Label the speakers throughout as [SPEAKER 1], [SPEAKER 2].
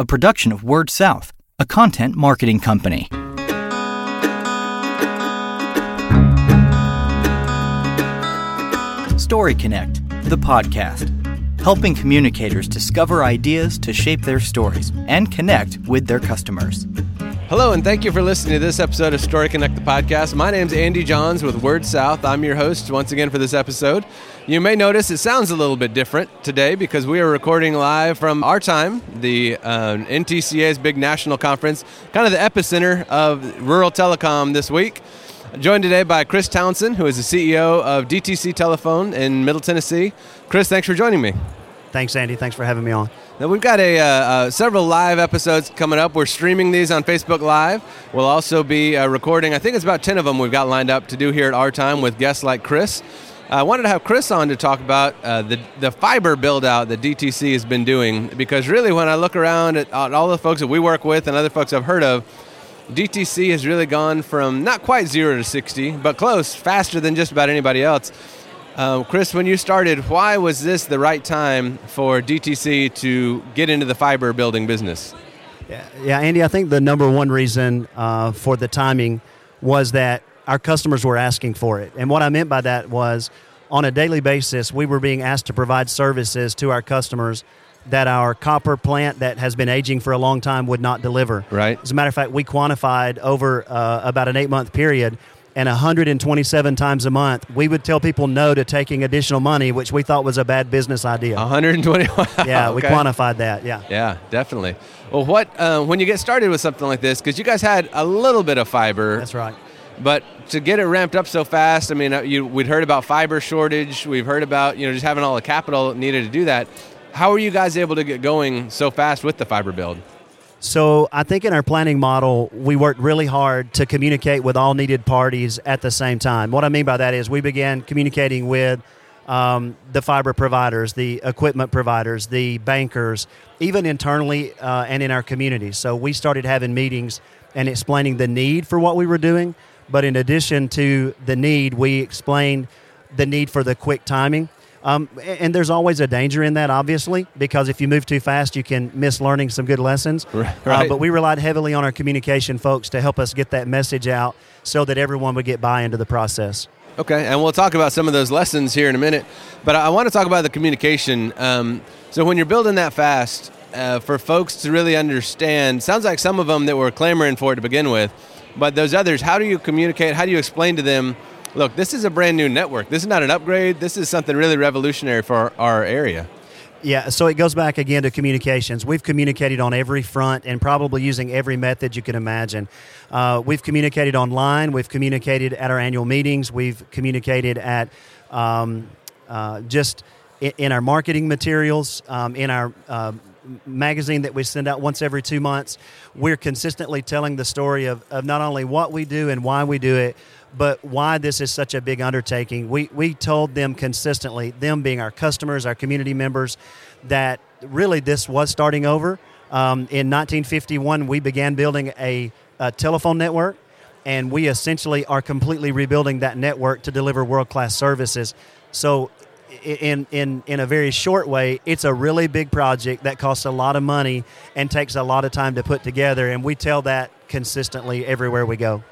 [SPEAKER 1] a production of WordSouth, a content marketing company. Story Connect, the podcast, helping communicators discover ideas to shape their stories and connect with their customers.
[SPEAKER 2] Hello, and thank you for listening to this episode of Story Connect the podcast. My name is Andy Johns with WordSouth. I'm your host once again for this episode. You may notice it sounds a little bit different today because we are recording live from RTIME, the uh, NTCA's big national conference, kind of the epicenter of rural telecom this week. Joined today by Chris Townsend, who is the CEO of DTC Telephone in Middle Tennessee. Chris, thanks for joining me.
[SPEAKER 3] Thanks, Andy. Thanks for having me on.
[SPEAKER 2] Now we've got a uh, uh, several live episodes coming up. We're streaming these on Facebook Live. We'll also be uh, recording. I think it's about ten of them we've got lined up to do here at RTIME with guests like Chris. I wanted to have Chris on to talk about uh, the the fiber build out that DTC has been doing because really, when I look around at, at all the folks that we work with and other folks I've heard of, DTC has really gone from not quite zero to 60, but close, faster than just about anybody else. Um, Chris, when you started, why was this the right time for DTC to get into the fiber building business?
[SPEAKER 3] Yeah, yeah Andy, I think the number one reason uh, for the timing was that our customers were asking for it. And what I meant by that was on a daily basis, we were being asked to provide services to our customers that our copper plant that has been aging for a long time would not deliver.
[SPEAKER 2] Right.
[SPEAKER 3] As a matter of fact, we quantified over uh, about an eight month period and 127 times a month, we would tell people no to taking additional money, which we thought was a bad business idea.
[SPEAKER 2] 120.
[SPEAKER 3] yeah,
[SPEAKER 2] okay.
[SPEAKER 3] we quantified that. Yeah.
[SPEAKER 2] Yeah, definitely. Well, what uh, when you get started with something like this, because you guys had a little bit of fiber.
[SPEAKER 3] That's right.
[SPEAKER 2] But to get it ramped up so fast, I mean, uh, you, we'd heard about fiber shortage. We've heard about you know just having all the capital needed to do that. How are you guys able to get going so fast with the fiber build?
[SPEAKER 3] So I think in our planning model, we worked really hard to communicate with all needed parties at the same time. What I mean by that is we began communicating with um, the fiber providers, the equipment providers, the bankers, even internally uh, and in our communities. So we started having meetings and explaining the need for what we were doing. But in addition to the need, we explained the need for the quick timing. Um, and there's always a danger in that, obviously, because if you move too fast, you can miss learning some good lessons.
[SPEAKER 2] Right.
[SPEAKER 3] Uh, but we relied heavily on our communication folks to help us get that message out so that everyone would get buy into the process.
[SPEAKER 2] Okay, and we'll talk about some of those lessons here in a minute. But I want to talk about the communication. Um, so when you're building that fast, uh, for folks to really understand, sounds like some of them that were clamoring for it to begin with, but those others, how do you communicate? How do you explain to them? Look, this is a brand new network. This is not an upgrade. This is something really revolutionary for our, area.
[SPEAKER 3] Yeah, so it goes back again to communications. We've communicated on every front and probably using every method you can imagine. Uh, we've communicated online, we've communicated at our annual meetings, we've communicated at um, uh, just in, in, our marketing materials, um, in our uh, magazine that we send out once every two months. We're consistently telling the story of, of not only what we do and why we do it, but why this is such a big undertaking. We, we told them consistently, them being our customers, our community members, that really this was starting over. Um, in 1951, we began building a, a telephone network, and we essentially are completely rebuilding that network to deliver world class services. So, in, in, in a very short way, it's a really big project that costs a lot of money and takes a lot of time to put together, and we tell that consistently everywhere we go.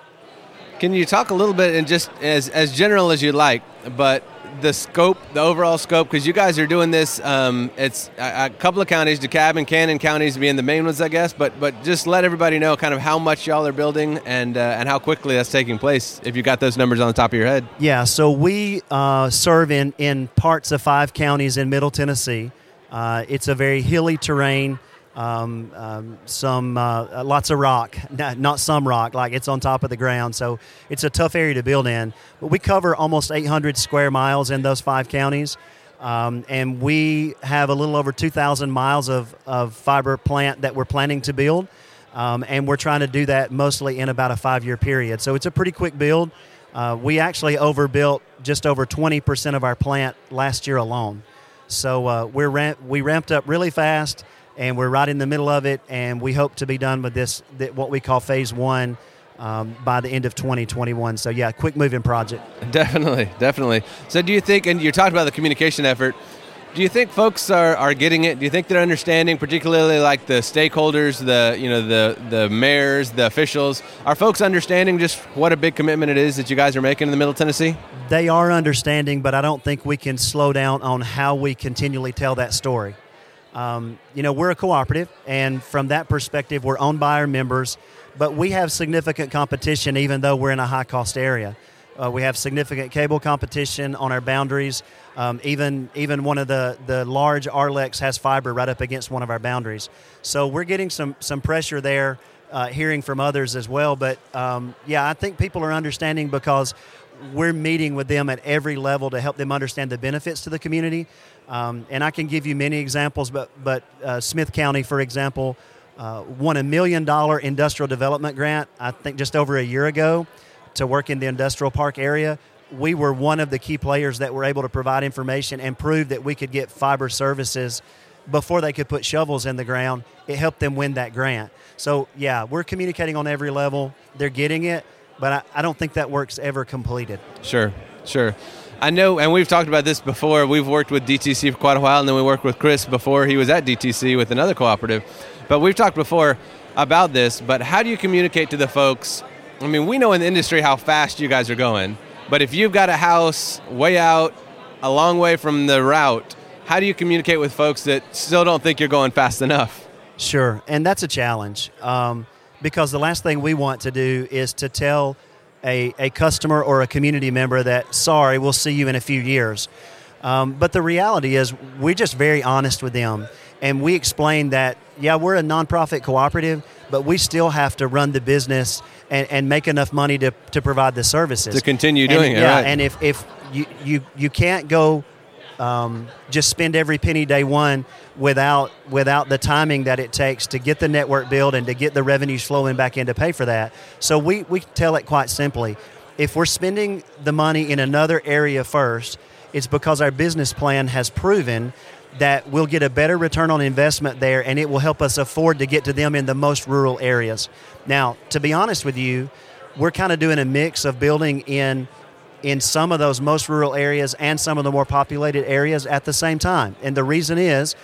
[SPEAKER 2] Can you talk a little bit and just as as general as you like, but the scope, the overall scope, because you guys are doing this. Um, it's a, a, couple of counties, DeKalb and Cannon counties being the main ones, I guess. But but just let everybody know kind of how much y'all are building and uh, and how quickly that's taking place. If you got those numbers on the top of your head.
[SPEAKER 3] Yeah. So we uh, serve in in parts of five counties in Middle Tennessee. Uh, it's a very hilly terrain um, um, some uh, lots of rock, not some rock, like it's on top of the ground. So it's a tough area to build in. But we cover almost 800 square miles in those five counties. Um, and we have a little over 2,000 miles of, of fiber plant that we're planning to build. Um, and we're trying to do that mostly in about a five year period. So it's a pretty quick build. Uh, we actually overbuilt just over 20% of our plant last year alone. So uh, we're ramp- we ramped up really fast and we're right in the middle of it, and we hope to be done with this, what we call phase one, um, by the end of 2021. So yeah, quick moving project.
[SPEAKER 2] Definitely, definitely. So do you think? And you talked about the communication effort. Do you think folks are, are getting it? Do you think they're understanding, particularly like the stakeholders, the you know the the mayors, the officials? Are folks understanding just what a big commitment it is that you guys are making in the Middle Tennessee?
[SPEAKER 3] They are understanding, but I don't think we can slow down on how we continually tell that story. Um, you know, we're a cooperative, and from that perspective, we're owned by our members, but we have significant competition even though we're in a high cost area. Uh, we have significant cable competition on our boundaries. Um, even even one of the, the large RLECs has fiber right up against one of our boundaries. So we're getting some some pressure there, uh, hearing from others as well. But um, yeah, I think people are understanding because we're meeting with them at every level to help them understand the benefits to the community. Um, and I can give you many examples, but but uh, Smith County, for example, uh, won a million dollar industrial development grant. I think just over a year ago to work in the industrial park area. We were one of the key players that were able to provide information and prove that we could get fiber services before they could put shovels in the ground. It helped them win that grant. So, yeah, we're communicating on every level. They're getting it, but I, I don't think that work's ever completed.
[SPEAKER 2] Sure, sure. I know, and we've talked about this before. We've worked with DTC for quite a while, and then we worked with Chris before he was at DTC with another cooperative. But we've talked before about this. But how do you communicate to the folks I mean, we know in the industry how fast you guys are going, but if you've got a house way out, a long way from the route, how do you communicate with folks that still don't think you're going fast enough?
[SPEAKER 3] Sure, and that's a challenge um, because the last thing we want to do is to tell a, a customer or a community member that, sorry, we'll see you in a few years. Um, but the reality is, we're just very honest with them. And we explain that, yeah, we're a nonprofit cooperative, but we still have to run the business and, and make enough money to, to provide the services.
[SPEAKER 2] To continue doing
[SPEAKER 3] and,
[SPEAKER 2] it,
[SPEAKER 3] yeah,
[SPEAKER 2] right.
[SPEAKER 3] And if, if you, you, you can't go um, just spend every penny day one without without the timing that it takes to get the network built and to get the revenues flowing back in to pay for that. So we, we tell it quite simply. If we're spending the money in another area first, it's because our business plan has proven that we'll get a better return on investment there and it will help us afford to get to them in the most rural areas. Now, to be honest with you, we're kind of doing a mix of building in in some of those most rural areas and some of the more populated areas at the same time. And the reason is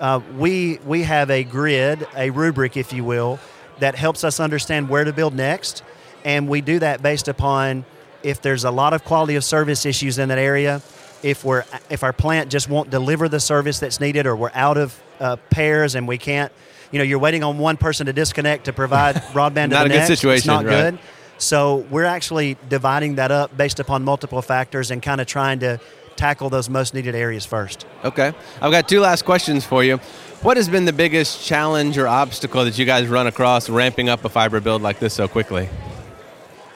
[SPEAKER 3] uh, we we have a grid, a rubric, if you will, that helps us understand where to build next, and we do that based upon if there's a lot of quality of service issues in that area if we're if our plant just won't deliver the service that's needed or we're out of uh, pairs and we can't you know you're waiting on one person to disconnect to provide broadband
[SPEAKER 2] not
[SPEAKER 3] to the
[SPEAKER 2] a
[SPEAKER 3] next.
[SPEAKER 2] good situation
[SPEAKER 3] it's not
[SPEAKER 2] right.
[SPEAKER 3] good so we're actually dividing that up based upon multiple factors and kind of trying to tackle those most needed areas first.
[SPEAKER 2] Okay. I've got two last questions for you. What has been the biggest challenge or obstacle that you guys run across ramping up a fiber build like this so quickly?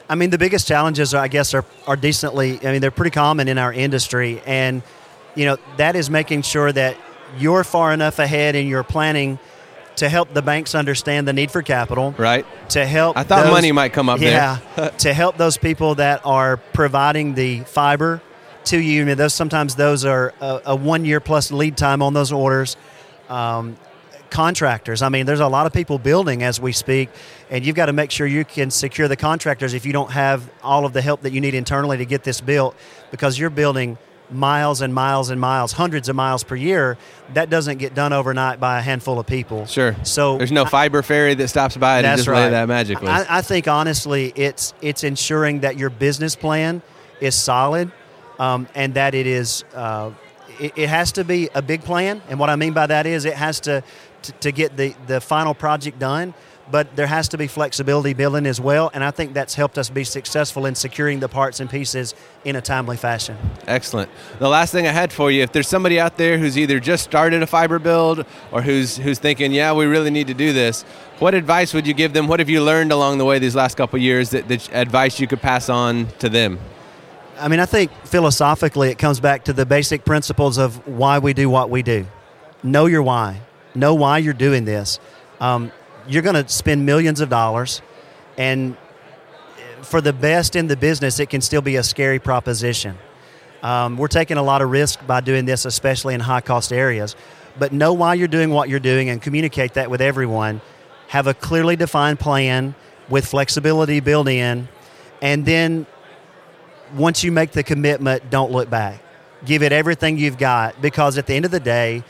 [SPEAKER 3] I mean, the biggest challenges, I guess, are, are decently, I mean, they're pretty common in our industry. And, you know, that is making sure that you're far enough ahead in your planning to help the banks understand the need for capital.
[SPEAKER 2] Right.
[SPEAKER 3] To help.
[SPEAKER 2] I thought
[SPEAKER 3] those,
[SPEAKER 2] money might come up
[SPEAKER 3] yeah,
[SPEAKER 2] there.
[SPEAKER 3] to help those people that are providing the fiber to you. I mean, those, sometimes those are a, a one year plus lead time on those orders. Um, contractors. I mean, there's a lot of people building as we speak, and you've got to make sure you can secure the contractors if you don't have all of the help that you need internally to get this built because you're building miles and miles and miles, hundreds of miles per year. That doesn't get done overnight by a handful of people.
[SPEAKER 2] Sure.
[SPEAKER 3] So
[SPEAKER 2] there's no fiber ferry that stops by and just
[SPEAKER 3] right.
[SPEAKER 2] lay that magically.
[SPEAKER 3] I, I think honestly, it's it's ensuring that your business plan is solid, um, and that it is. Uh, it, it has to be a big plan, and what I mean by that is it has to to, to get the, the final project done, but there has to be flexibility building as well, and I think that's helped us be successful in securing the parts and pieces in a timely fashion.
[SPEAKER 2] Excellent. The last thing I had for you, if there's somebody out there who's either just started a fiber build or who's who's thinking, yeah, we really need to do this, what advice would you give them? What have you learned along the way these last couple years that, that advice you could pass on to them?
[SPEAKER 3] I mean, I think philosophically it comes back to the basic principles of why we do what we do. Know your why. Know why you're doing this. Um, you're going to spend millions of dollars, and for the best in the business, it can still be a scary proposition. Um, we're taking a lot of risk by doing this, especially in high cost areas. But know why you're doing what you're doing and communicate that with everyone. Have a clearly defined plan with flexibility built in, and then once you make the commitment, don't look back. give it everything you've got because at the end of the day,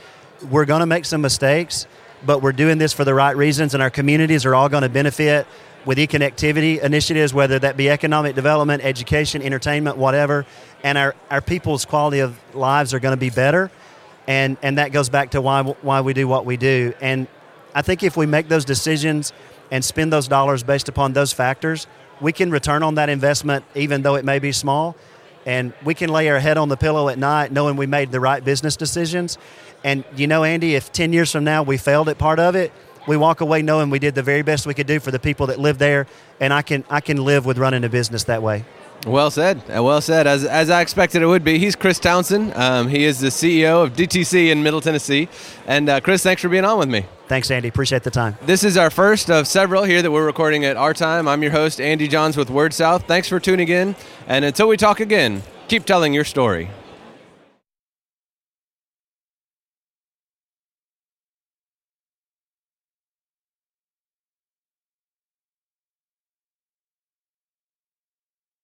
[SPEAKER 3] we're going to make some mistakes, but we're doing this for the right reasons, and our communities are all going to benefit with e-connectivity initiatives, whether that be economic development, education, entertainment, whatever, and our, our people's quality of lives are going to be better. And, and that goes back to why, why we do what we do. And I think if we make those decisions and spend those dollars based upon those factors, we can return on that investment even though it may be small. And we can lay our head on the pillow at night knowing we made the right business decisions. And you know, Andy, if 10 years from now we failed at part of it, we walk away knowing we did the very best we could do for the people that live there. And I can, I can live with running a business that way.
[SPEAKER 2] Well said. Uh, well said. As, as I expected it would be. He's Chris Townsend. Um, he is the CEO of DTC in Middle Tennessee. And uh, Chris, thanks for being on with me.
[SPEAKER 3] Thanks, Andy. Appreciate the time.
[SPEAKER 2] This is our first of several here that we're recording at RTIME. I'm your host, Andy Johns with WordSouth. Thanks for tuning in. And until we talk again, keep telling your story.